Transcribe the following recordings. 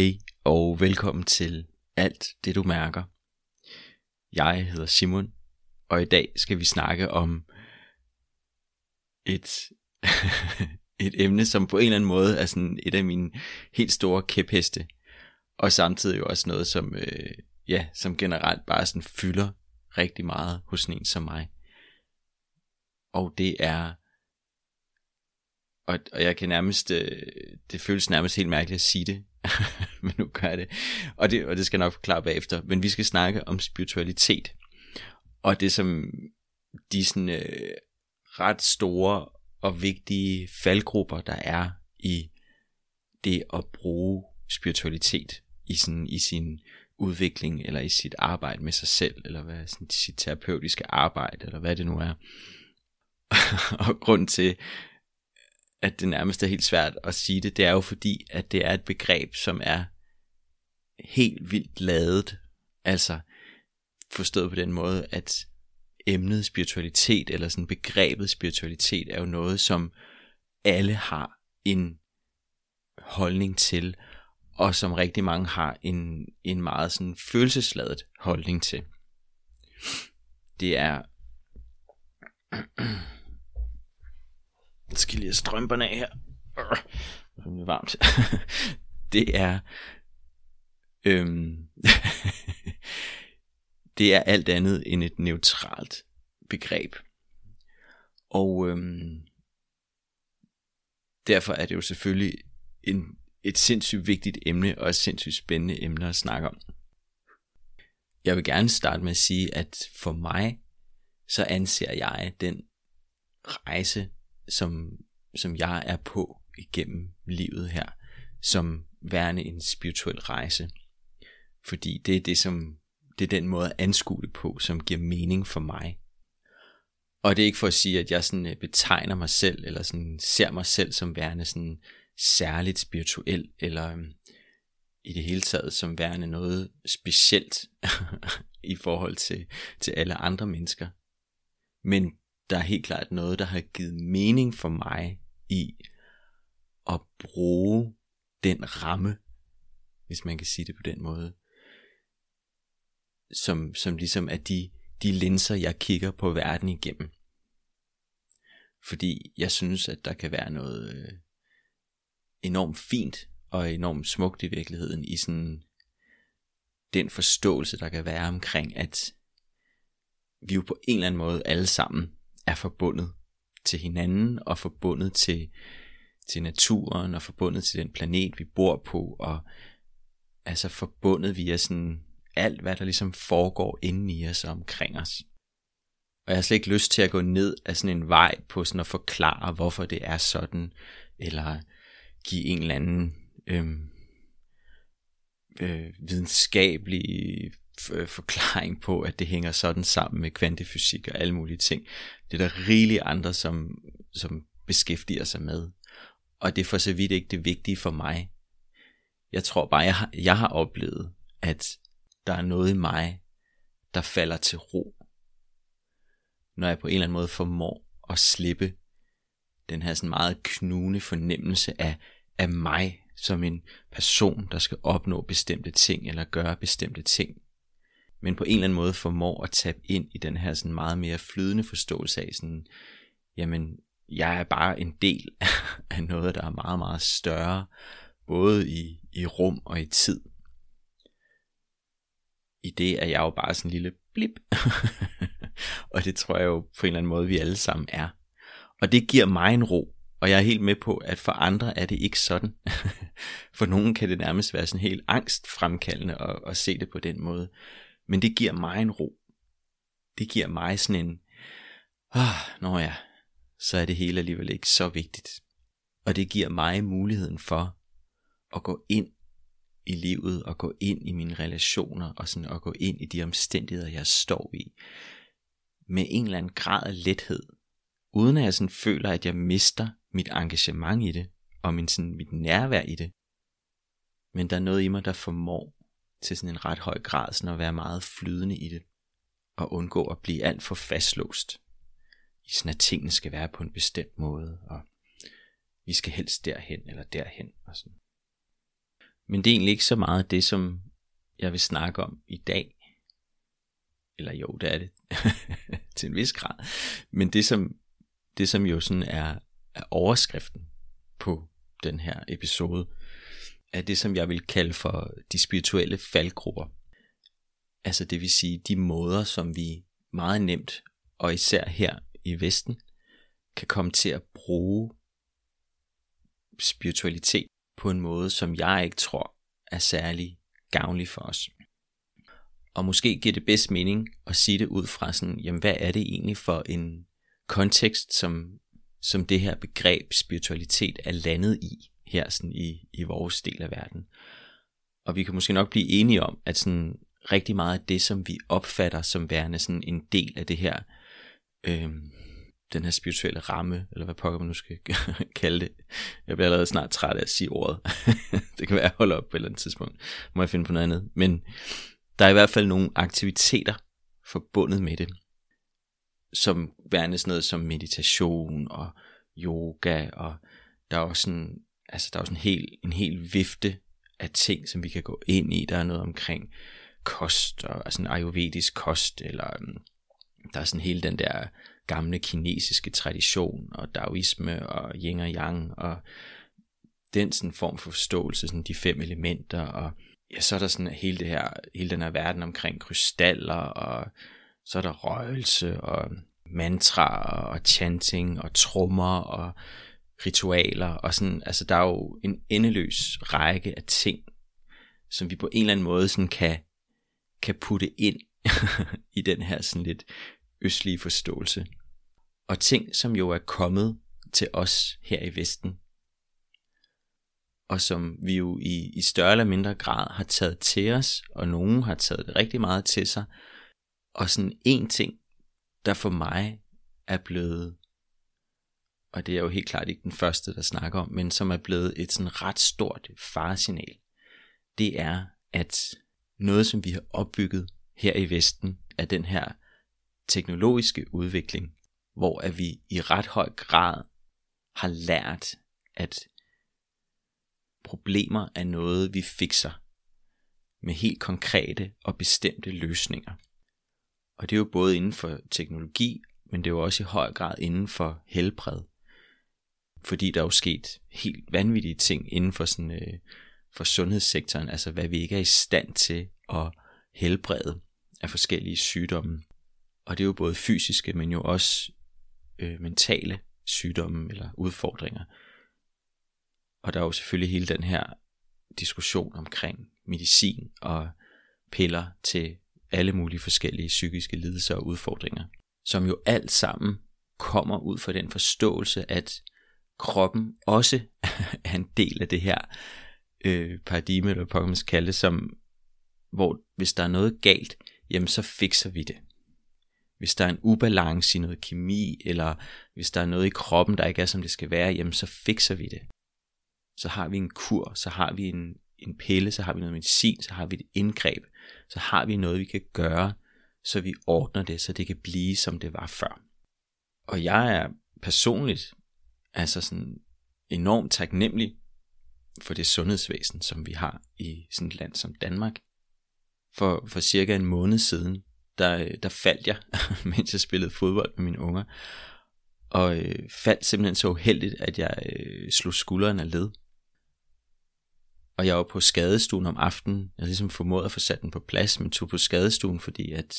Hej og velkommen til Alt det du mærker. Jeg hedder Simon, og i dag skal vi snakke om et, et emne, som på en eller anden måde er sådan et af mine helt store kæpheste, og samtidig jo også noget, som, øh, ja, som generelt bare sådan fylder rigtig meget hos en som mig. Og det er og, og jeg kan nærmest, øh, det føles nærmest helt mærkeligt at sige det, men nu gør jeg det. Og, det. og det skal jeg nok forklare bagefter. Men vi skal snakke om spiritualitet. Og det som de sådan, øh, ret store og vigtige faldgrupper, der er i det at bruge spiritualitet i, sådan, i sin udvikling, eller i sit arbejde med sig selv, eller hvad, sådan, sit terapeutiske arbejde, eller hvad det nu er. og grund til, at det nærmest er helt svært at sige det, det er jo fordi, at det er et begreb, som er helt vildt ladet. Altså forstået på den måde, at emnet spiritualitet, eller sådan begrebet spiritualitet, er jo noget, som alle har en holdning til, og som rigtig mange har en, en meget sådan følelsesladet holdning til. Det er jeg skal lige have strømperne af her. Det er varmt. det er... Øhm, det er alt andet end et neutralt begreb. Og øhm, derfor er det jo selvfølgelig en, et sindssygt vigtigt emne og et sindssygt spændende emne at snakke om. Jeg vil gerne starte med at sige, at for mig, så anser jeg den rejse, som, som jeg er på igennem livet her, som værende en spirituel rejse. Fordi det er det, som det er den måde at anskue det på, som giver mening for mig. Og det er ikke for at sige, at jeg sådan øh, betegner mig selv, eller sådan ser mig selv som værende sådan særligt spirituel, eller øhm, i det hele taget som værende noget specielt i forhold til, til alle andre mennesker. Men der er helt klart noget, der har givet mening for mig i at bruge den ramme, hvis man kan sige det på den måde, som, som ligesom er de, de linser, jeg kigger på verden igennem. Fordi jeg synes, at der kan være noget øh, enormt fint og enormt smukt i virkeligheden i sådan den forståelse, der kan være omkring, at vi jo på en eller anden måde alle sammen er forbundet til hinanden og forbundet til, til naturen og forbundet til den planet, vi bor på og altså forbundet via sådan alt, hvad der ligesom foregår inde i os og omkring os. Og jeg har slet ikke lyst til at gå ned af sådan en vej på sådan at forklare, hvorfor det er sådan, eller give en eller anden øhm, øh, videnskabelig Øh, forklaring på, at det hænger sådan sammen med kvantefysik og alle mulige ting. Det er der rigeligt andre, som, som beskæftiger sig med. Og det er for så vidt ikke det vigtige for mig. Jeg tror bare, jeg har, jeg har oplevet, at der er noget i mig, der falder til ro. Når jeg på en eller anden måde formår at slippe den her sådan meget knugende fornemmelse af, af mig som en person, der skal opnå bestemte ting eller gøre bestemte ting men på en eller anden måde formår at tabe ind i den her sådan meget mere flydende forståelse af sådan, jamen, jeg er bare en del af noget, der er meget, meget større, både i, i rum og i tid. I det er jeg jo bare sådan en lille blip. og det tror jeg jo på en eller anden måde, vi alle sammen er. Og det giver mig en ro. Og jeg er helt med på, at for andre er det ikke sådan. for nogen kan det nærmest være sådan helt angstfremkaldende at, at se det på den måde. Men det giver mig en ro. Det giver mig sådan en, ah, nå ja, så er det hele alligevel ikke så vigtigt. Og det giver mig muligheden for at gå ind i livet og gå ind i mine relationer og sådan at gå ind i de omstændigheder, jeg står i. Med en eller anden grad af lethed. Uden at jeg sådan føler, at jeg mister mit engagement i det og min, sådan, mit nærvær i det. Men der er noget i mig, der formår til sådan en ret høj grad, sådan at være meget flydende i det, og undgå at blive alt for fastlåst, i sådan at tingene skal være på en bestemt måde, og vi skal helst derhen eller derhen, og sådan. Men det er egentlig ikke så meget det, som jeg vil snakke om i dag. Eller jo, det er det til en vis grad. Men det som, det som jo sådan er, er overskriften på den her episode, af det, som jeg vil kalde for de spirituelle faldgrupper. Altså det vil sige de måder, som vi meget nemt, og især her i Vesten, kan komme til at bruge spiritualitet på en måde, som jeg ikke tror er særlig gavnlig for os. Og måske giver det bedst mening at sige det ud fra sådan, jamen hvad er det egentlig for en kontekst, som, som det her begreb spiritualitet er landet i her sådan i, i vores del af verden. Og vi kan måske nok blive enige om, at sådan rigtig meget af det, som vi opfatter som værende sådan en del af det her, øh, den her spirituelle ramme, eller hvad pokker man nu skal kalde det. Jeg bliver allerede snart træt af at sige ordet. det kan være, at jeg holder op på et eller andet tidspunkt. Må jeg finde på noget andet. Men der er i hvert fald nogle aktiviteter forbundet med det, som værende sådan noget som meditation og yoga, og der er også sådan, altså der er sådan en hel, en hel vifte af ting, som vi kan gå ind i. Der er noget omkring kost, og altså en ayurvedisk kost, eller um, der er sådan hele den der gamle kinesiske tradition, og daoisme, og yin og yang, og den sådan form for forståelse, sådan de fem elementer, og ja, så er der sådan hele det her, hele den her verden omkring krystaller, og så er der røgelse, og mantra, og chanting, og trommer, og ritualer, og sådan, altså der er jo en endeløs række af ting, som vi på en eller anden måde sådan kan, kan putte ind i den her sådan lidt østlige forståelse. Og ting, som jo er kommet til os her i Vesten, og som vi jo i, i større eller mindre grad har taget til os, og nogen har taget det rigtig meget til sig. Og sådan en ting, der for mig er blevet, og det er jo helt klart ikke den første, der snakker om, men som er blevet et sådan ret stort faresignal, det er, at noget, som vi har opbygget her i Vesten, er den her teknologiske udvikling, hvor at vi i ret høj grad har lært, at problemer er noget, vi fikser med helt konkrete og bestemte løsninger. Og det er jo både inden for teknologi, men det er jo også i høj grad inden for helbred. Fordi der er jo sket helt vanvittige ting inden for, sådan, øh, for sundhedssektoren, altså hvad vi ikke er i stand til at helbrede af forskellige sygdomme. Og det er jo både fysiske, men jo også øh, mentale sygdomme eller udfordringer. Og der er jo selvfølgelig hele den her diskussion omkring medicin og piller til alle mulige forskellige psykiske lidelser og udfordringer, som jo alt sammen kommer ud fra den forståelse, at kroppen også er en del af det her øh, paradigme, eller hvad man skal kalde det, som, hvor hvis der er noget galt, jamen så fikser vi det hvis der er en ubalance i noget kemi, eller hvis der er noget i kroppen, der ikke er, som det skal være, jamen så fikser vi det. Så har vi en kur, så har vi en, en pille, så har vi noget medicin, så har vi et indgreb, så har vi noget, vi kan gøre, så vi ordner det, så det kan blive, som det var før. Og jeg er personligt altså sådan enormt taknemmelig for det sundhedsvæsen, som vi har i sådan et land som Danmark. For, for cirka en måned siden, der, der faldt jeg, mens jeg spillede fodbold med mine unger. Og øh, faldt simpelthen så uheldigt, at jeg øh, slog skulderen af led. Og jeg var på skadestuen om aftenen. Jeg ligesom formået at få sat den på plads, men tog på skadestuen, fordi at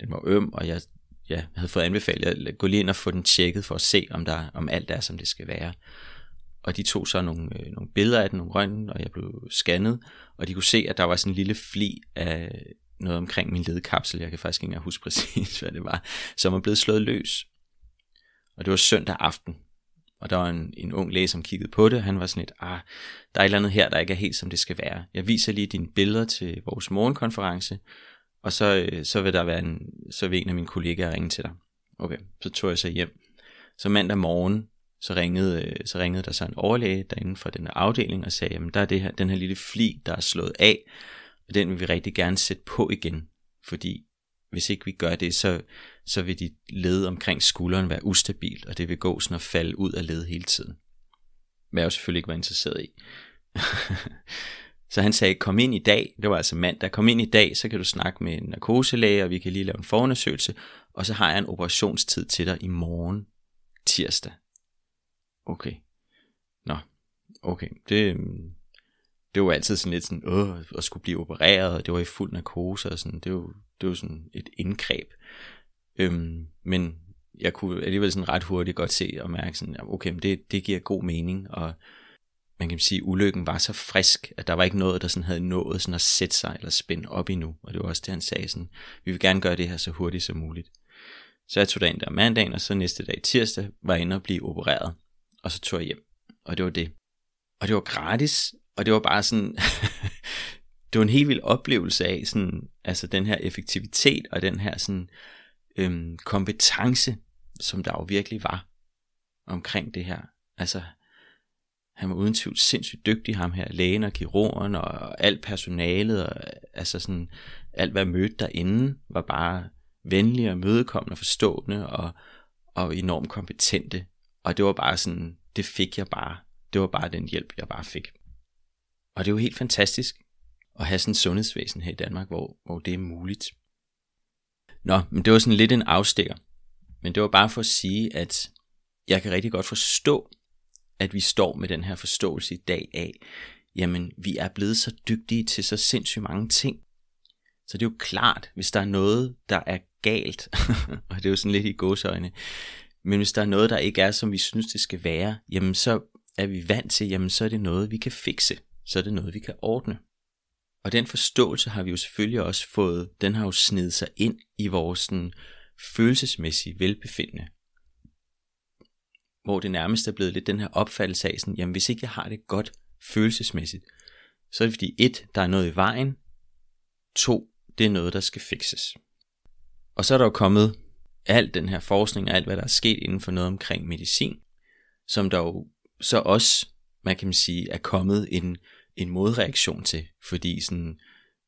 den var øm, og jeg ja, havde fået anbefalet at gå lige ind og få den tjekket for at se, om, der, om alt er, som det skal være. Og de tog så nogle, øh, nogle billeder af den, nogle røntgen, og jeg blev scannet, og de kunne se, at der var sådan en lille fli af noget omkring min ledkapsel, jeg kan faktisk ikke engang huske præcis, hvad det var, som var blevet slået løs. Og det var søndag aften, og der var en, en ung læge, som kiggede på det, han var sådan lidt, ah, der er et eller andet her, der ikke er helt som det skal være. Jeg viser lige dine billeder til vores morgenkonference, og så, øh, så vil der være en, så vil en af mine kollegaer ringe til dig. Okay, så tog jeg så hjem. Så mandag morgen, så ringede, øh, så ringede der så en overlæge derinde fra den afdeling og sagde, jamen der er det her, den her lille fli, der er slået af, og den vil vi rigtig gerne sætte på igen, fordi hvis ikke vi gør det, så, så vil dit led omkring skulderen være ustabilt, og det vil gå sådan at falde ud af led hele tiden. Hvad jeg jo selvfølgelig ikke var interesseret i. Så han sagde, kom ind i dag, det var altså mandag, kom ind i dag, så kan du snakke med en narkoselæge, og vi kan lige lave en forundersøgelse, og så har jeg en operationstid til dig i morgen, tirsdag. Okay. Nå, okay. Det, øhm, det var altid sådan lidt sådan, åh, at skulle blive opereret, og det var i fuld narkose, og sådan, det var, det var sådan et indgreb. Øhm, men jeg kunne alligevel sådan ret hurtigt godt se og mærke sådan, okay, men det, det giver god mening, og man kan sige, ulykken var så frisk, at der var ikke noget, der sådan havde nået sådan at sætte sig eller spænde op endnu. Og det var også det, han sagde sådan, vi vil gerne gøre det her så hurtigt som muligt. Så jeg tog dagen der mandagen, og så næste dag tirsdag var jeg inde og blive opereret. Og så tog jeg hjem. Og det var det. Og det var gratis, og det var bare sådan, det var en helt vild oplevelse af sådan, altså den her effektivitet og den her sådan, øhm, kompetence, som der jo virkelig var omkring det her. Altså, han var uden tvivl sindssygt dygtig, ham her, lægen og kirurgen og alt personalet, og altså sådan, alt hvad mødte derinde, var bare venlige og mødekommende og forstående og, og enormt kompetente. Og det var bare sådan, det fik jeg bare. Det var bare den hjælp, jeg bare fik. Og det er jo helt fantastisk at have sådan et sundhedsvæsen her i Danmark, hvor, hvor det er muligt. Nå, men det var sådan lidt en afstikker. Men det var bare for at sige, at jeg kan rigtig godt forstå, at vi står med den her forståelse i dag af, jamen vi er blevet så dygtige til så sindssygt mange ting. Så det er jo klart, hvis der er noget, der er galt, og det er jo sådan lidt i godsøjne, men hvis der er noget, der ikke er, som vi synes, det skal være, jamen så er vi vant til, jamen så er det noget, vi kan fikse. Så er det noget, vi kan ordne. Og den forståelse har vi jo selvfølgelig også fået, den har jo snedet sig ind i vores sådan, følelsesmæssige velbefindende. Hvor det nærmest er blevet lidt den her opfattelse af, sådan, jamen hvis ikke jeg har det godt følelsesmæssigt, så er det fordi et, der er noget i vejen, to, det er noget, der skal fikses. Og så er der jo kommet alt den her forskning og alt, hvad der er sket inden for noget omkring medicin, som der jo så også, man kan sige, er kommet en, en modreaktion til, fordi sådan,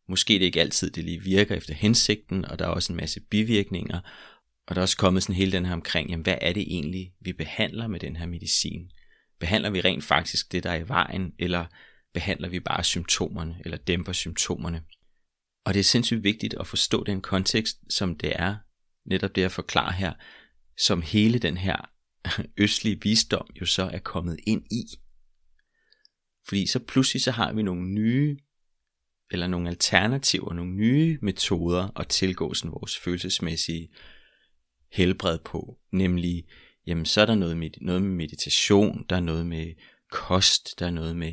måske det ikke altid det lige virker efter hensigten, og der er også en masse bivirkninger, og der er også kommet sådan hele den her omkring, jamen hvad er det egentlig, vi behandler med den her medicin? Behandler vi rent faktisk det, der er i vejen, eller behandler vi bare symptomerne, eller dæmper symptomerne? Og det er sindssygt vigtigt at forstå den kontekst, som det er, netop det jeg forklarer her, som hele den her østlige visdom jo så er kommet ind i. Fordi så pludselig så har vi nogle nye, eller nogle alternativer, nogle nye metoder at tilgå sådan vores følelsesmæssige helbred på. Nemlig, jamen så er der noget med, noget med meditation, der er noget med kost, der er noget med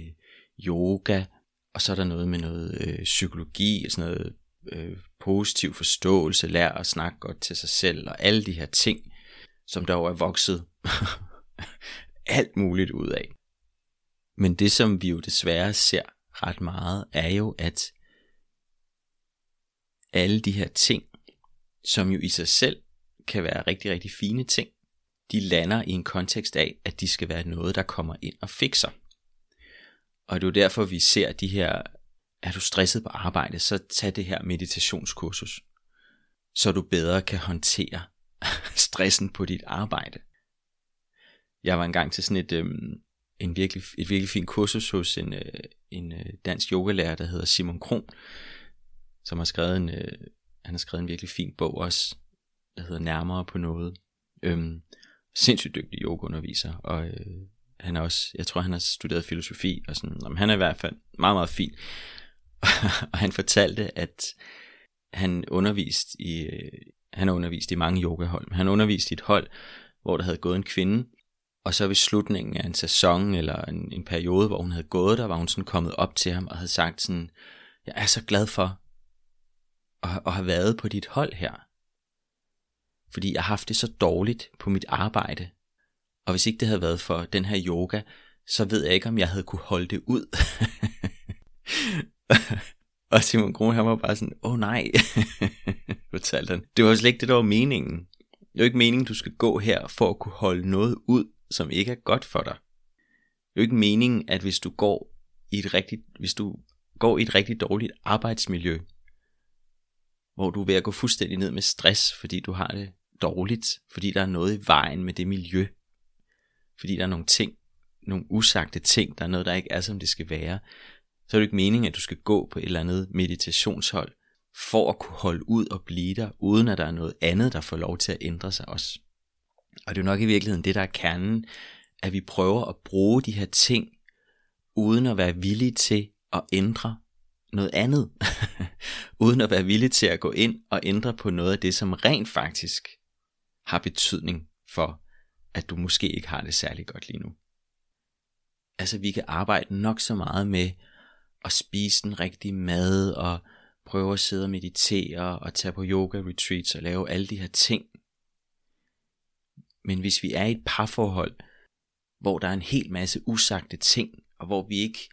yoga, og så er der noget med noget øh, psykologi, sådan noget øh, positiv forståelse, lær at snakke godt til sig selv, og alle de her ting, som der jo er vokset alt muligt ud af. Men det, som vi jo desværre ser ret meget, er jo, at alle de her ting, som jo i sig selv kan være rigtig, rigtig fine ting, de lander i en kontekst af, at de skal være noget, der kommer ind og fikser. Og det er jo derfor, vi ser de her, er du stresset på arbejde, så tag det her meditationskursus, så du bedre kan håndtere stressen på dit arbejde. Jeg var engang til sådan et, øh, en virkelig, et virkelig fint kursus hos en, øh, en øh, dansk yogalærer, der hedder Simon Kron, som har skrevet en, øh, han har skrevet en virkelig fin bog også, der hedder Nærmere på noget. Øhm, sindssygt dygtig yogaunderviser, og øh, han er også, jeg tror han har studeret filosofi, og sådan, jamen, han er i hvert fald meget, meget fin. og han fortalte, at han undervist i, øh, han har undervist i mange yogahold, men han undervist i et hold, hvor der havde gået en kvinde, og så ved slutningen af en sæson eller en, en periode, hvor hun havde gået der, var hun sådan kommet op til ham og havde sagt sådan, jeg er så glad for at, at have været på dit hold her. Fordi jeg har haft det så dårligt på mit arbejde. Og hvis ikke det havde været for den her yoga, så ved jeg ikke, om jeg havde kunne holde det ud. og Simon Kron, han var bare sådan, åh oh, nej, fortalte han. Det var slet ikke det, der var meningen. Det er jo ikke meningen, du skal gå her for at kunne holde noget ud, som ikke er godt for dig. Det er jo ikke meningen, at hvis du går i et rigtigt, hvis du går i et rigtig dårligt arbejdsmiljø, hvor du er ved at gå fuldstændig ned med stress, fordi du har det dårligt, fordi der er noget i vejen med det miljø, fordi der er nogle ting, nogle usagte ting, der er noget, der ikke er, som det skal være, så er det ikke meningen, at du skal gå på et eller andet meditationshold, for at kunne holde ud og blive der, uden at der er noget andet, der får lov til at ændre sig også. Og det er jo nok i virkeligheden det, der er kernen, at vi prøver at bruge de her ting, uden at være villige til at ændre noget andet. uden at være villige til at gå ind og ændre på noget af det, som rent faktisk har betydning for, at du måske ikke har det særlig godt lige nu. Altså vi kan arbejde nok så meget med at spise den rigtige mad og prøve at sidde og meditere og tage på yoga retreats og lave alle de her ting. Men hvis vi er i et parforhold, hvor der er en hel masse usagte ting, og hvor vi ikke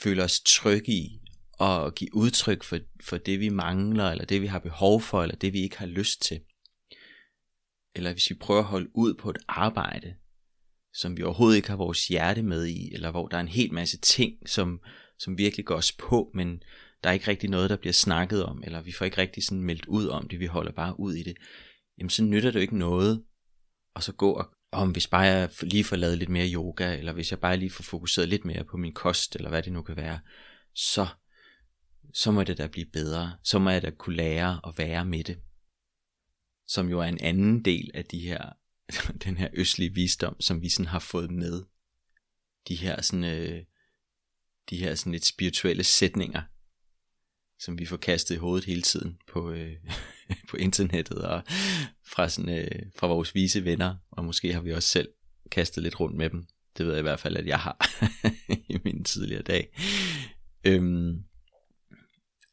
føler os trygge i at give udtryk for, for det vi mangler, eller det vi har behov for, eller det vi ikke har lyst til. Eller hvis vi prøver at holde ud på et arbejde, som vi overhovedet ikke har vores hjerte med i, eller hvor der er en hel masse ting, som, som virkelig går os på, men der er ikke rigtig noget, der bliver snakket om, eller vi får ikke rigtig sådan meldt ud om det, vi holder bare ud i det, jamen så nytter det jo ikke noget, og så gå og, om hvis bare jeg lige får lavet lidt mere yoga, eller hvis jeg bare lige får fokuseret lidt mere på min kost, eller hvad det nu kan være, så, så må det da blive bedre. Så må jeg da kunne lære at være med det. Som jo er en anden del af de her, den her østlige visdom, som vi sådan har fået med. De her sådan, øh, de her sådan lidt spirituelle sætninger, som vi får kastet i hovedet hele tiden på, øh, på internettet og fra, sådan, øh, fra vores vise venner, og måske har vi også selv kastet lidt rundt med dem. Det ved jeg i hvert fald, at jeg har i min tidligere dag. Øhm,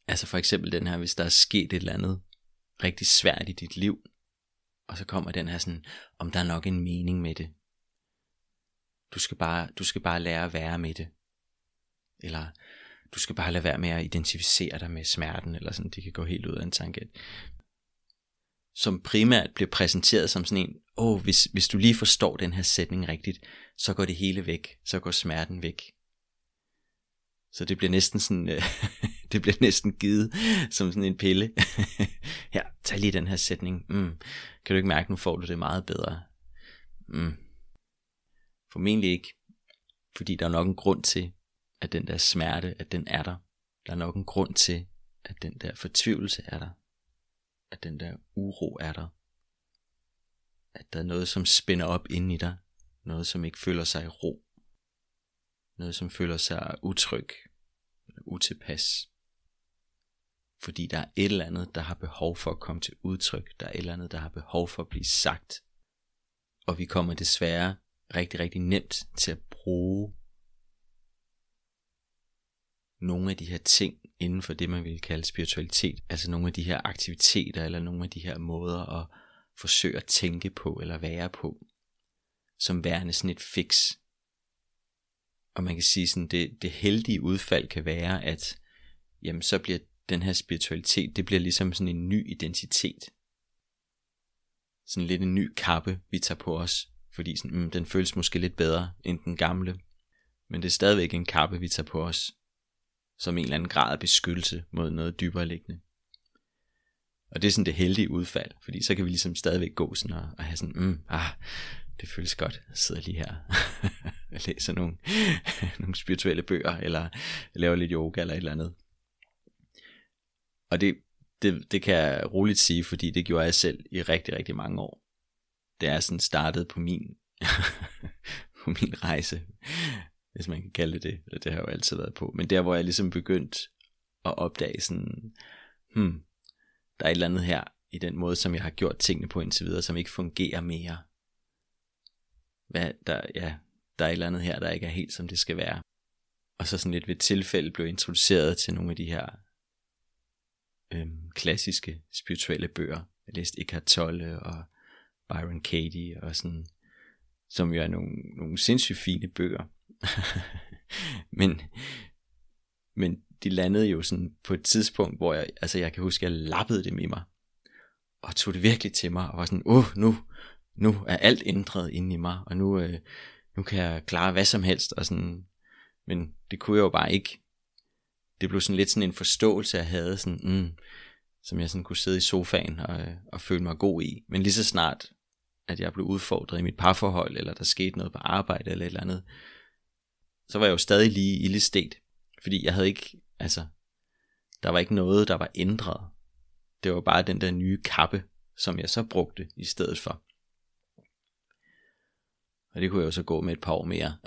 altså for eksempel den her, hvis der er sket et eller andet rigtig svært i dit liv, og så kommer den her sådan, om der er nok en mening med det. Du skal bare, du skal bare lære at være med det. Eller du skal bare lade være med at identificere dig med smerten, eller sådan, det kan gå helt ud af en tangent. Som primært bliver præsenteret som sådan en, åh, oh, hvis, hvis du lige forstår den her sætning rigtigt, så går det hele væk, så går smerten væk. Så det bliver næsten sådan, øh, det bliver næsten givet som sådan en pille. Her, tag lige den her sætning. Mm. Kan du ikke mærke, nu får du det meget bedre? Mm. Formentlig ikke, fordi der er nok en grund til, at den der smerte, at den er der. Der er nok en grund til, at den der fortvivlelse er der. At den der uro er der. At der er noget, som spænder op inde i dig. Noget, som ikke føler sig i ro. Noget, som føler sig utryg. Eller utilpas. Fordi der er et eller andet, der har behov for at komme til udtryk. Der er et eller andet, der har behov for at blive sagt. Og vi kommer desværre rigtig, rigtig nemt til at bruge nogle af de her ting inden for det, man vil kalde spiritualitet. Altså nogle af de her aktiviteter, eller nogle af de her måder at forsøge at tænke på, eller være på, som værende sådan et fix. Og man kan sige sådan, det, det heldige udfald kan være, at jamen, så bliver den her spiritualitet, det bliver ligesom sådan en ny identitet. Sådan lidt en ny kappe, vi tager på os, fordi sådan, mm, den føles måske lidt bedre end den gamle. Men det er stadigvæk en kappe, vi tager på os, som en eller anden grad af beskyttelse mod noget dybere liggende. Og det er sådan det heldige udfald, fordi så kan vi ligesom stadigvæk gå sådan og, og have sådan, mm, ah, det føles godt, jeg sidder lige her og læser nogle, nogle spirituelle bøger, eller laver lidt yoga eller et eller andet. Og det, det, det kan jeg roligt sige, fordi det gjorde jeg selv i rigtig, rigtig mange år. Det er sådan startet på min, på min rejse hvis man kan kalde det det. Det har jeg jo altid været på. Men der, hvor jeg ligesom begyndt at opdage sådan, hmm, der er et eller andet her i den måde, som jeg har gjort tingene på indtil videre, som ikke fungerer mere. Hvad, der, ja, der er et eller andet her, der ikke er helt som det skal være. Og så sådan lidt ved tilfælde blev introduceret til nogle af de her øhm, klassiske spirituelle bøger. Jeg læste Eckhart Tolle og Byron Katie og sådan, som jo er nogle, nogle sindssygt fine bøger. men, men de landede jo sådan på et tidspunkt, hvor jeg, altså jeg kan huske, at jeg lappede dem i mig, og tog det virkelig til mig, og var sådan, åh, oh, nu, nu er alt ændret inde i mig, og nu, øh, nu kan jeg klare hvad som helst, og sådan, men det kunne jeg jo bare ikke. Det blev sådan lidt sådan en forståelse, jeg havde, sådan, mm, som jeg sådan kunne sidde i sofaen og, og føle mig god i. Men lige så snart, at jeg blev udfordret i mit parforhold, eller der skete noget på arbejde eller et eller andet, så var jeg jo stadig lige ildestet, Fordi jeg havde ikke, altså, der var ikke noget, der var ændret. Det var bare den der nye kappe, som jeg så brugte i stedet for. Og det kunne jeg jo så gå med et par år mere.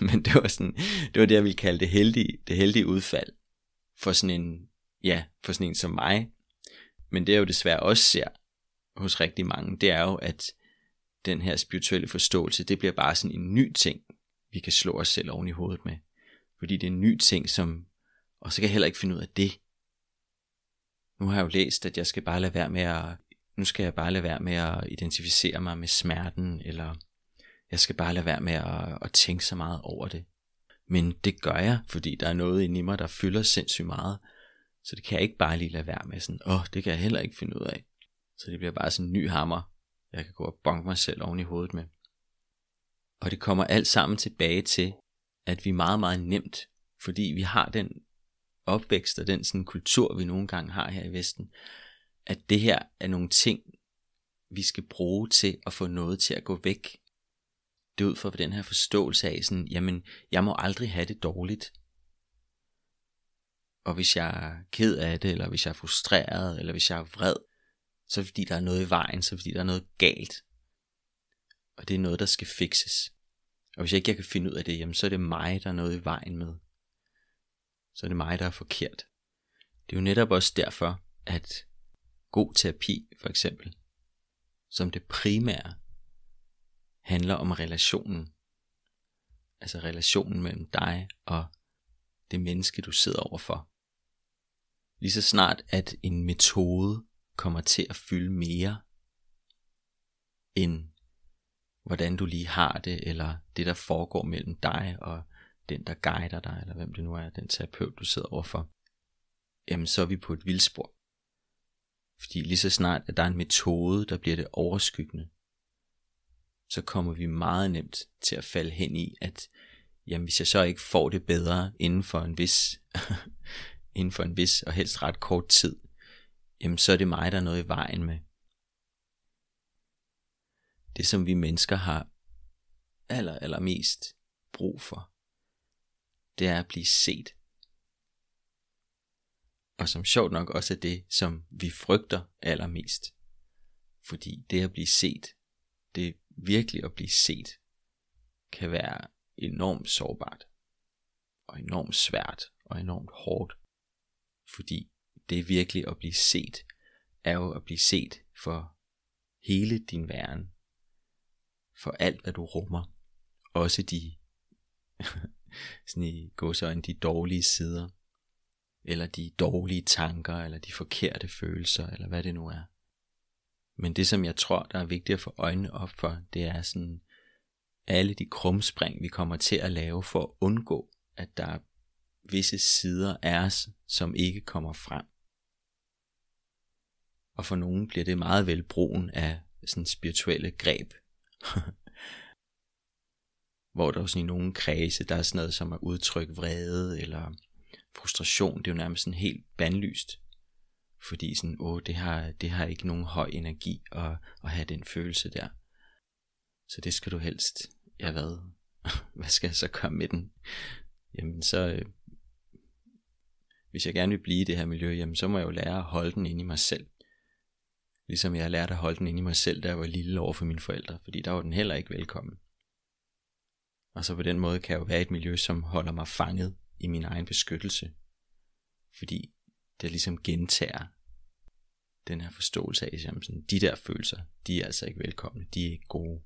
Men det var sådan, det var det, jeg ville kalde det heldige, det heldige udfald for sådan en, ja, for sådan en som mig. Men det er jo desværre også ser hos rigtig mange, det er jo, at den her spirituelle forståelse, det bliver bare sådan en ny ting, vi kan slå os selv oven i hovedet med. Fordi det er en ny ting, som, og så kan jeg heller ikke finde ud af det. Nu har jeg jo læst, at jeg skal bare lade være med at, nu skal jeg bare lade være med at identificere mig med smerten, eller jeg skal bare lade være med at, at tænke så meget over det. Men det gør jeg, fordi der er noget i mig, der fylder sindssygt meget. Så det kan jeg ikke bare lige lade være med sådan, åh, oh, det kan jeg heller ikke finde ud af. Så det bliver bare sådan en ny hammer, jeg kan gå og bonke mig selv oven i hovedet med. Og det kommer alt sammen tilbage til, at vi meget, meget nemt, fordi vi har den opvækst og den sådan kultur, vi nogle gange har her i Vesten, at det her er nogle ting, vi skal bruge til at få noget til at gå væk. Det er ud fra den her forståelse af sådan, jamen, jeg må aldrig have det dårligt. Og hvis jeg er ked af det, eller hvis jeg er frustreret, eller hvis jeg er vred, så er det fordi, der er noget i vejen, så er det fordi, der er noget galt. Og det er noget, der skal fikses. Og hvis jeg ikke jeg kan finde ud af det, jamen, så er det mig, der er noget i vejen med. Så er det mig, der er forkert. Det er jo netop også derfor, at god terapi, for eksempel, som det primære, handler om relationen. Altså relationen mellem dig og det menneske, du sidder overfor. Lige så snart, at en metode kommer til at fylde mere end hvordan du lige har det, eller det der foregår mellem dig og den der guider dig, eller hvem det nu er, den terapeut du sidder overfor, jamen så er vi på et vildspor. Fordi lige så snart, at der er en metode, der bliver det overskyggende, så kommer vi meget nemt til at falde hen i, at jamen, hvis jeg så ikke får det bedre inden for en vis, inden for en vis og helst ret kort tid, jamen så er det mig, der er noget i vejen med. Det som vi mennesker har aller, aller mest brug for, det er at blive set. Og som sjovt nok også er det, som vi frygter allermest. Fordi det at blive set, det virkelig at blive set, kan være enormt sårbart. Og enormt svært og enormt hårdt. Fordi det virkelig at blive set, er jo at blive set for hele din væren. For alt, hvad du rummer. Også de, sådan i gåsøjne, de dårlige sider. Eller de dårlige tanker, eller de forkerte følelser, eller hvad det nu er. Men det, som jeg tror, der er vigtigt at få øjnene op for, det er sådan alle de krumspring, vi kommer til at lave for at undgå, at der er visse sider af os, som ikke kommer frem. Og for nogen bliver det meget vel brugen af sådan spirituelle greb. Hvor der er sådan i nogle kredse, der er sådan noget som at udtrykke vrede eller frustration. Det er jo nærmest sådan helt bandlyst. Fordi sådan, åh, det har, det har ikke nogen høj energi at, at have den følelse der. Så det skal du helst, ja hvad, hvad skal jeg så gøre med den? Jamen så, øh, hvis jeg gerne vil blive i det her miljø, jamen så må jeg jo lære at holde den inde i mig selv. Ligesom jeg har lært at holde den inde i mig selv, da jeg var lille over for mine forældre, fordi der var den heller ikke velkommen. Og så på den måde kan jeg jo være i et miljø, som holder mig fanget i min egen beskyttelse. Fordi det ligesom gentager den her forståelse af, at sådan, de der følelser, de er altså ikke velkomne, de er ikke gode.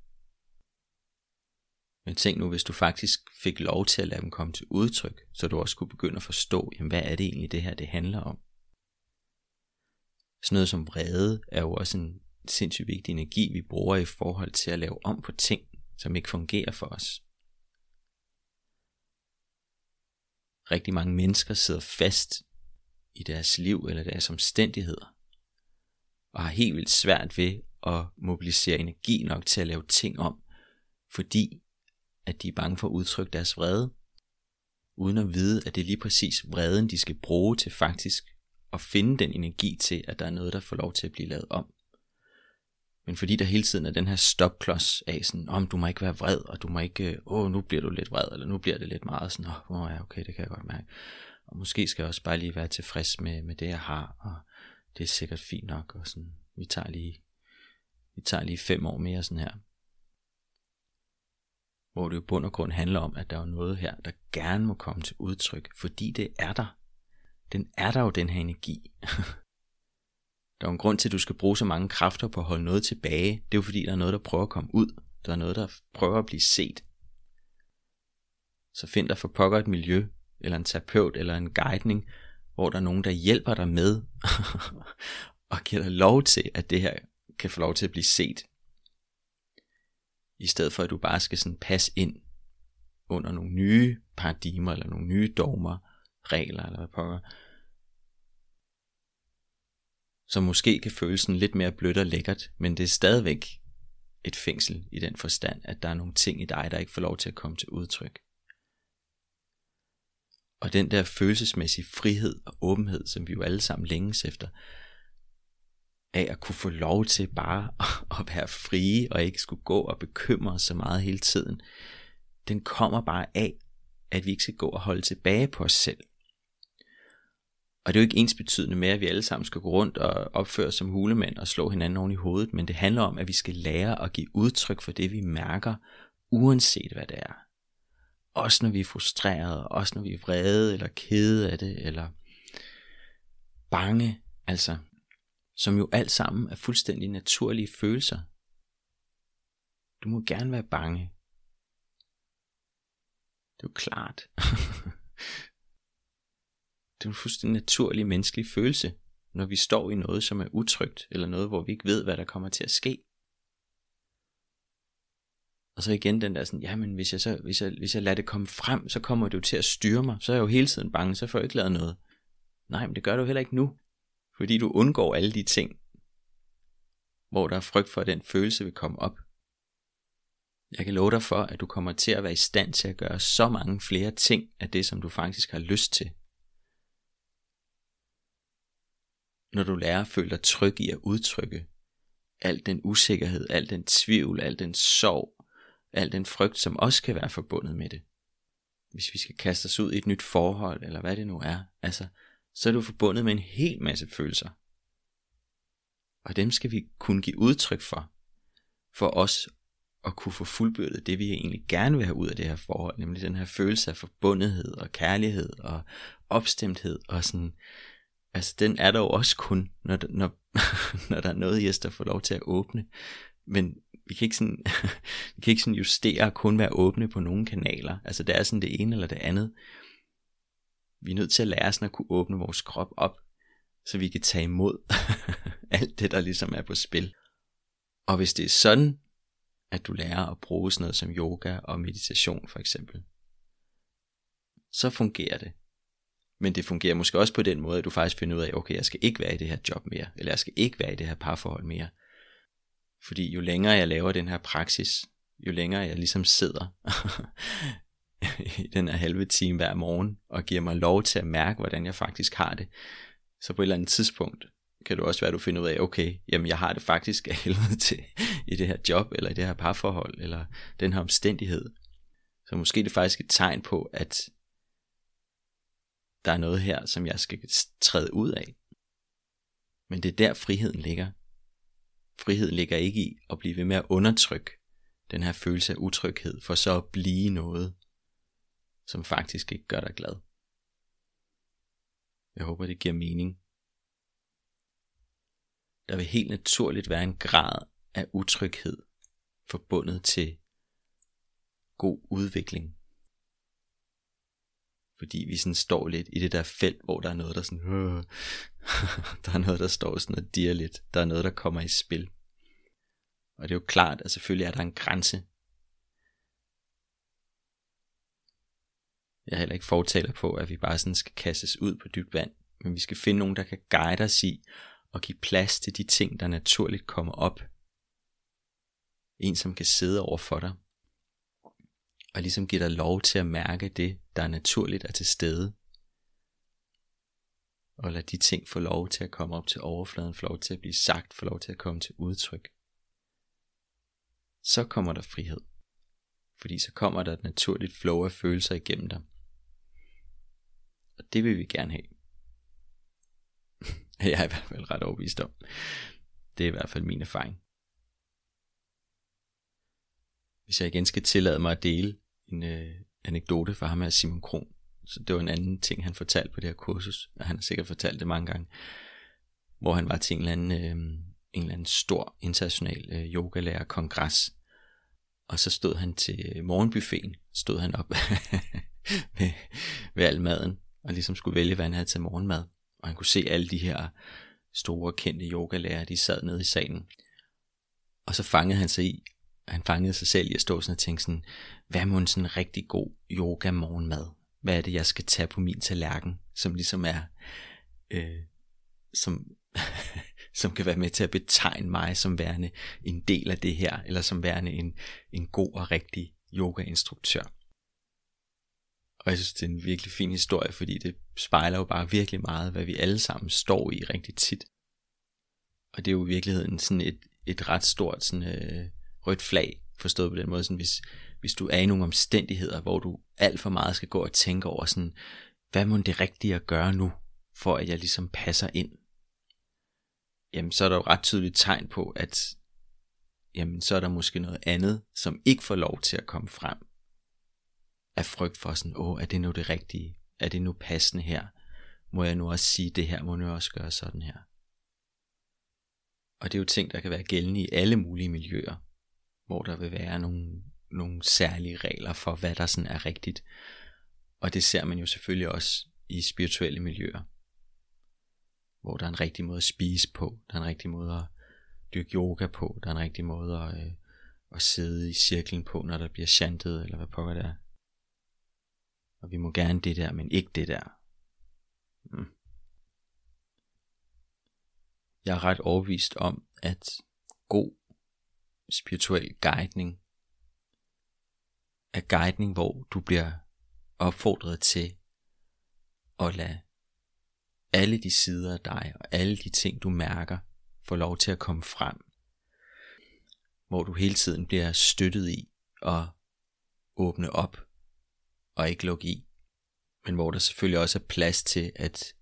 Men tænk nu, hvis du faktisk fik lov til at lade dem komme til udtryk, så du også kunne begynde at forstå, jamen, hvad er det egentlig det her, det handler om. Sådan noget som vrede er jo også en sindssygt vigtig energi, vi bruger i forhold til at lave om på ting, som ikke fungerer for os. Rigtig mange mennesker sidder fast i deres liv eller deres omstændigheder, og har helt vildt svært ved at mobilisere energi nok til at lave ting om, fordi at de er bange for at udtrykke deres vrede, uden at vide, at det er lige præcis vreden, de skal bruge til faktisk at finde den energi til, at der er noget, der får lov til at blive lavet om. Men fordi der hele tiden er den her stopklods af sådan, om du må ikke være vred, og du må ikke, øh, åh, nu bliver du lidt vred, eller nu bliver det lidt meget sådan, åh, oh, ja, okay, det kan jeg godt mærke. Og måske skal jeg også bare lige være tilfreds med, med det, jeg har, og det er sikkert fint nok, og sådan, vi tager lige, vi tager lige fem år mere sådan her. Hvor det jo bund og grund handler om, at der er noget her, der gerne må komme til udtryk, fordi det er der. Den er der jo, den her energi. Der er en grund til, at du skal bruge så mange kræfter på at holde noget tilbage. Det er jo fordi, der er noget, der prøver at komme ud. Der er noget, der prøver at blive set. Så find dig for pokker et miljø, eller en terapeut, eller en guidning, hvor der er nogen, der hjælper dig med, og giver dig lov til, at det her kan få lov til at blive set. I stedet for, at du bare skal sådan passe ind under nogle nye paradigmer, eller nogle nye dogmer, regler, eller hvad pokker som måske kan føles sådan lidt mere blødt og lækkert, men det er stadigvæk et fængsel i den forstand, at der er nogle ting i dig, der ikke får lov til at komme til udtryk. Og den der følelsesmæssige frihed og åbenhed, som vi jo alle sammen længes efter, af at kunne få lov til bare at være frie og ikke skulle gå og bekymre os så meget hele tiden, den kommer bare af, at vi ikke skal gå og holde tilbage på os selv. Og det er jo ikke ens betydende med, at vi alle sammen skal gå rundt og opføre os som hulemænd og slå hinanden oven i hovedet, men det handler om, at vi skal lære at give udtryk for det, vi mærker, uanset hvad det er. Også når vi er frustrerede, også når vi er vrede eller kede af det, eller bange, altså, som jo alt sammen er fuldstændig naturlige følelser. Du må gerne være bange. Det er jo klart. Det er en fuldstændig naturlig menneskelig følelse, når vi står i noget, som er utrygt, eller noget, hvor vi ikke ved, hvad der kommer til at ske. Og så igen den der sådan, jamen hvis jeg, så, hvis jeg, hvis jeg lader det komme frem, så kommer det jo til at styre mig. Så er jeg jo hele tiden bange, så får jeg ikke lavet noget. Nej, men det gør du heller ikke nu. Fordi du undgår alle de ting, hvor der er frygt for, at den følelse vil komme op. Jeg kan love dig for, at du kommer til at være i stand til at gøre så mange flere ting af det, som du faktisk har lyst til, når du lærer at føle dig tryg i at udtrykke al den usikkerhed, al den tvivl, al den sorg, al den frygt, som også kan være forbundet med det. Hvis vi skal kaste os ud i et nyt forhold, eller hvad det nu er, altså, så er du forbundet med en hel masse følelser. Og dem skal vi kunne give udtryk for, for os at kunne få fuldbyrdet det, vi egentlig gerne vil have ud af det her forhold, nemlig den her følelse af forbundethed og kærlighed og opstemthed og sådan altså den er der jo også kun, når, når, når der er noget i os, der får lov til at åbne. Men vi kan ikke sådan, vi kan ikke sådan justere og kun være åbne på nogle kanaler. Altså det er sådan det ene eller det andet. Vi er nødt til at lære sådan at kunne åbne vores krop op, så vi kan tage imod alt det, der ligesom er på spil. Og hvis det er sådan, at du lærer at bruge sådan noget som yoga og meditation for eksempel, så fungerer det. Men det fungerer måske også på den måde, at du faktisk finder ud af, okay, jeg skal ikke være i det her job mere, eller jeg skal ikke være i det her parforhold mere. Fordi jo længere jeg laver den her praksis, jo længere jeg ligesom sidder i den her halve time hver morgen, og giver mig lov til at mærke, hvordan jeg faktisk har det, så på et eller andet tidspunkt kan det også være, at du finder ud af, okay, jamen jeg har det faktisk af helvede til i det her job, eller i det her parforhold, eller den her omstændighed. Så måske er det faktisk et tegn på, at der er noget her, som jeg skal træde ud af. Men det er der friheden ligger. Friheden ligger ikke i at blive ved med at undertrykke den her følelse af utryghed, for så at blive noget, som faktisk ikke gør dig glad. Jeg håber, det giver mening. Der vil helt naturligt være en grad af utryghed forbundet til god udvikling fordi vi sådan står lidt i det der felt, hvor der er noget, der sådan, øh, der er noget, der står sådan og dir lidt, der er noget, der kommer i spil. Og det er jo klart, at selvfølgelig er der en grænse. Jeg er heller ikke fortaler på, at vi bare sådan skal kastes ud på dybt vand, men vi skal finde nogen, der kan guide os i og give plads til de ting, der naturligt kommer op. En, som kan sidde over for dig og ligesom give dig lov til at mærke det, der naturligt er til stede. Og lad de ting få lov til at komme op til overfladen, få lov til at blive sagt, få lov til at komme til udtryk. så kommer der frihed. Fordi så kommer der et naturligt flow af følelser igennem dig. Og det vil vi gerne have. Jeg er i hvert fald ret overbevist om. Det er i hvert fald min erfaring. Hvis jeg igen skal tillade mig at dele en øh, anekdote fra ham af Simon Kron, så det var en anden ting, han fortalte på det her kursus, og han har sikkert fortalt det mange gange, hvor han var til en eller anden, øh, en eller anden stor international øh, yogalærer-kongres, og så stod han til morgenbuffeten, stod han op med, med al maden, og ligesom skulle vælge, hvad han havde til morgenmad. Og han kunne se alle de her store kendte yogalærer, de sad nede i salen. Og så fangede han sig i, han fangede sig selv i at stå sådan og tænke sådan, hvad må en sådan rigtig god yoga morgenmad? Hvad er det, jeg skal tage på min tallerken, som ligesom er, øh, som, som kan være med til at betegne mig som værende en del af det her, eller som værende en, en god og rigtig yogainstruktør. Og jeg synes, det er en virkelig fin historie, fordi det spejler jo bare virkelig meget, hvad vi alle sammen står i rigtig tit. Og det er jo i virkeligheden sådan et, et ret stort sådan, øh, rødt flag, forstået på den måde, sådan, hvis, hvis du er i nogle omstændigheder, hvor du alt for meget skal gå og tænke over sådan, hvad må det rigtige at gøre nu, for at jeg ligesom passer ind? Jamen, så er der jo ret tydeligt tegn på, at jamen, så er der måske noget andet, som ikke får lov til at komme frem. Af frygt for sådan, åh, er det nu det rigtige? Er det nu passende her? Må jeg nu også sige det her? Må jeg nu også gøre sådan her? Og det er jo ting, der kan være gældende i alle mulige miljøer, hvor der vil være nogle, nogle særlige regler for, hvad der sådan er rigtigt. Og det ser man jo selvfølgelig også i spirituelle miljøer, hvor der er en rigtig måde at spise på, der er en rigtig måde at dyrke yoga på, der er en rigtig måde at, øh, at sidde i cirklen på, når der bliver chantet, eller hvad pokker det er. Og vi må gerne det der, men ikke det der. Mm. Jeg er ret overvist om, at god spirituel guidning er guidning, hvor du bliver opfordret til at lade alle de sider af dig og alle de ting, du mærker, få lov til at komme frem. Hvor du hele tiden bliver støttet i at åbne op og ikke lukke i. Men hvor der selvfølgelig også er plads til, at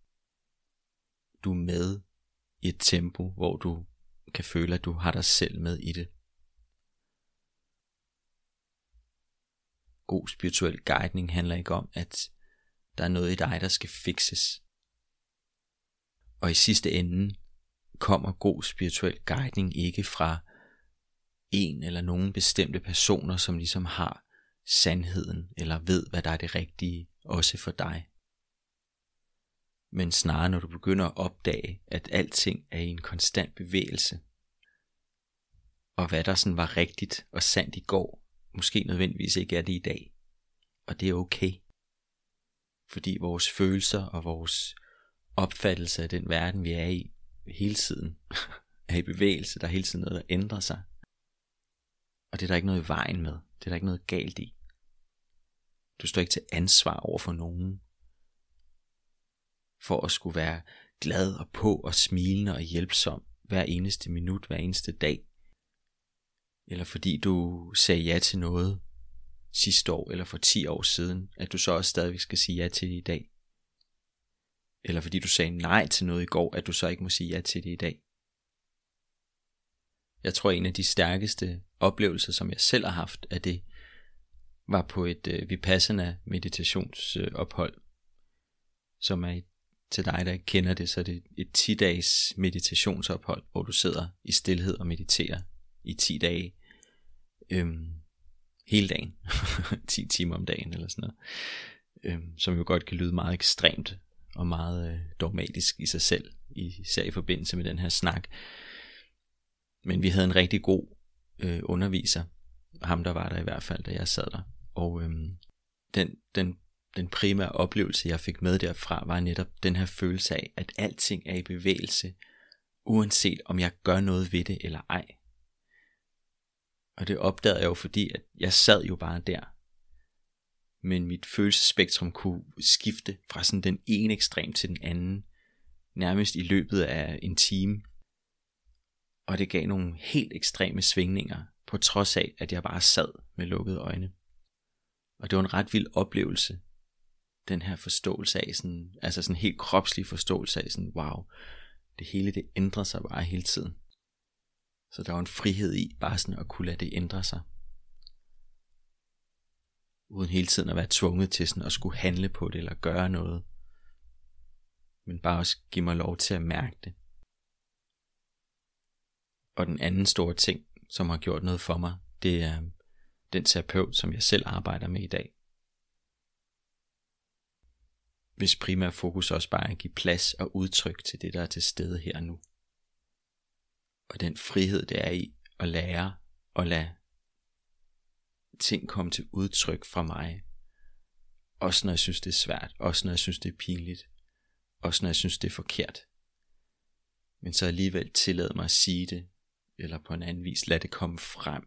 du er med i et tempo, hvor du kan føle, at du har dig selv med i det. God spirituel guidning handler ikke om, at der er noget i dig, der skal fikses. Og i sidste ende kommer god spirituel guidning ikke fra en eller nogen bestemte personer, som ligesom har sandheden, eller ved, hvad der er det rigtige, også for dig. Men snarere når du begynder at opdage, at alting er i en konstant bevægelse, og hvad der sådan var rigtigt og sandt i går, måske nødvendigvis ikke er det i dag. Og det er okay. Fordi vores følelser og vores opfattelse af den verden, vi er i, hele tiden er i bevægelse. Der er hele tiden noget, der ændrer sig. Og det er der ikke noget i vejen med. Det er der ikke noget galt i. Du står ikke til ansvar over for nogen. For at skulle være glad og på og smilende og hjælpsom hver eneste minut, hver eneste dag. Eller fordi du sagde ja til noget sidste år eller for 10 år siden, at du så også stadigvæk skal sige ja til det i dag. Eller fordi du sagde nej til noget i går, at du så ikke må sige ja til det i dag. Jeg tror, en af de stærkeste oplevelser, som jeg selv har haft af det, var på et øh, Vipassana meditationsophold, øh, som er et, til dig, der ikke kender det, så er det et 10-dages meditationsophold, hvor du sidder i stillhed og mediterer i 10 dage, øhm, hele dagen, 10 timer om dagen eller sådan noget, øhm, som jo godt kan lyde meget ekstremt og meget øh, dogmatisk i sig selv, især i forbindelse med den her snak. Men vi havde en rigtig god øh, underviser, ham der var der i hvert fald, da jeg sad der. Og øhm, den, den, den primære oplevelse, jeg fik med derfra, var netop den her følelse af, at alting er i bevægelse, uanset om jeg gør noget ved det eller ej. Og det opdagede jeg jo, fordi at jeg sad jo bare der. Men mit følelsesspektrum kunne skifte fra sådan den ene ekstrem til den anden, nærmest i løbet af en time. Og det gav nogle helt ekstreme svingninger på trods af, at jeg bare sad med lukkede øjne. Og det var en ret vild oplevelse, den her forståelse af, sådan, altså sådan en helt kropslig forståelse af, sådan, wow, det hele det ændrer sig bare hele tiden. Så der var en frihed i bare sådan at kunne lade det ændre sig. Uden hele tiden at være tvunget til sådan at skulle handle på det eller gøre noget. Men bare også give mig lov til at mærke det. Og den anden store ting, som har gjort noget for mig, det er øhm, den terapeut, som jeg selv arbejder med i dag. Hvis primær fokus også bare er at give plads og udtryk til det, der er til stede her nu. Og den frihed, det er i at lære og lade ting komme til udtryk fra mig. Også når jeg synes, det er svært. Også når jeg synes, det er pinligt. Også når jeg synes, det er forkert. Men så alligevel tillade mig at sige det, eller på en anden vis lade det komme frem.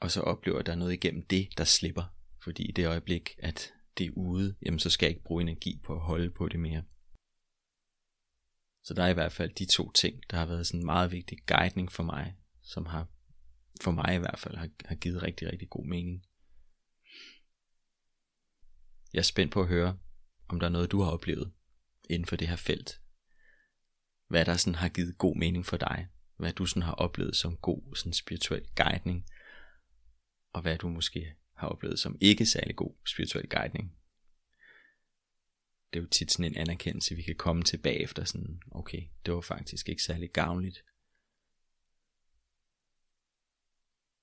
Og så oplever at der er noget igennem det, der slipper. Fordi i det øjeblik, at det er ude, jamen så skal jeg ikke bruge energi på at holde på det mere. Så der er i hvert fald de to ting, der har været sådan en meget vigtig guidning for mig, som har for mig i hvert fald har, har givet rigtig, rigtig god mening. Jeg er spændt på at høre, om der er noget, du har oplevet inden for det her felt. Hvad der sådan har givet god mening for dig. Hvad du sådan har oplevet som god sådan spirituel guidning. Og hvad du måske har oplevet som ikke særlig god spirituel guidning. Det er jo tit sådan en anerkendelse, vi kan komme tilbage efter sådan, okay, det var faktisk ikke særlig gavnligt.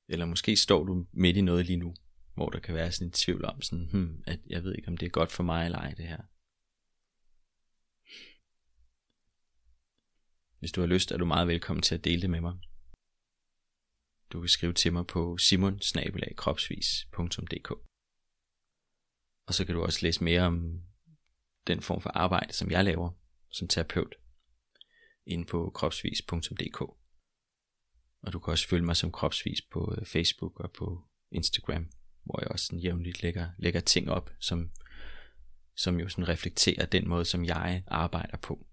Eller måske står du midt i noget lige nu, hvor der kan være sådan en tvivl om sådan, hmm, at jeg ved ikke om det er godt for mig eller ej det her. Hvis du har lyst, er du meget velkommen til at dele det med mig. Du kan skrive til mig på simonsnabelagkropsvis.dk Og så kan du også læse mere om den form for arbejde, som jeg laver som terapeut, inde på kropsvis.dk. Og du kan også følge mig som kropsvis på øh, Facebook og på Instagram, hvor jeg også sådan jævnligt lægger, lægger ting op, som, som jo sådan reflekterer den måde, som jeg arbejder på.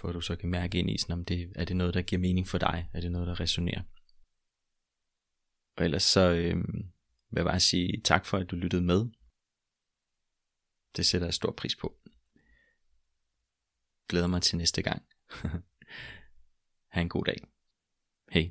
For at du så kan mærke ind i, sådan, om det, er det noget, der giver mening for dig? Er det noget, der resonerer? Og ellers så øh, vil jeg bare sige tak for, at du lyttede med. Det sætter jeg stor pris på. Glæder mig til næste gang. Ha' en god dag. Hej.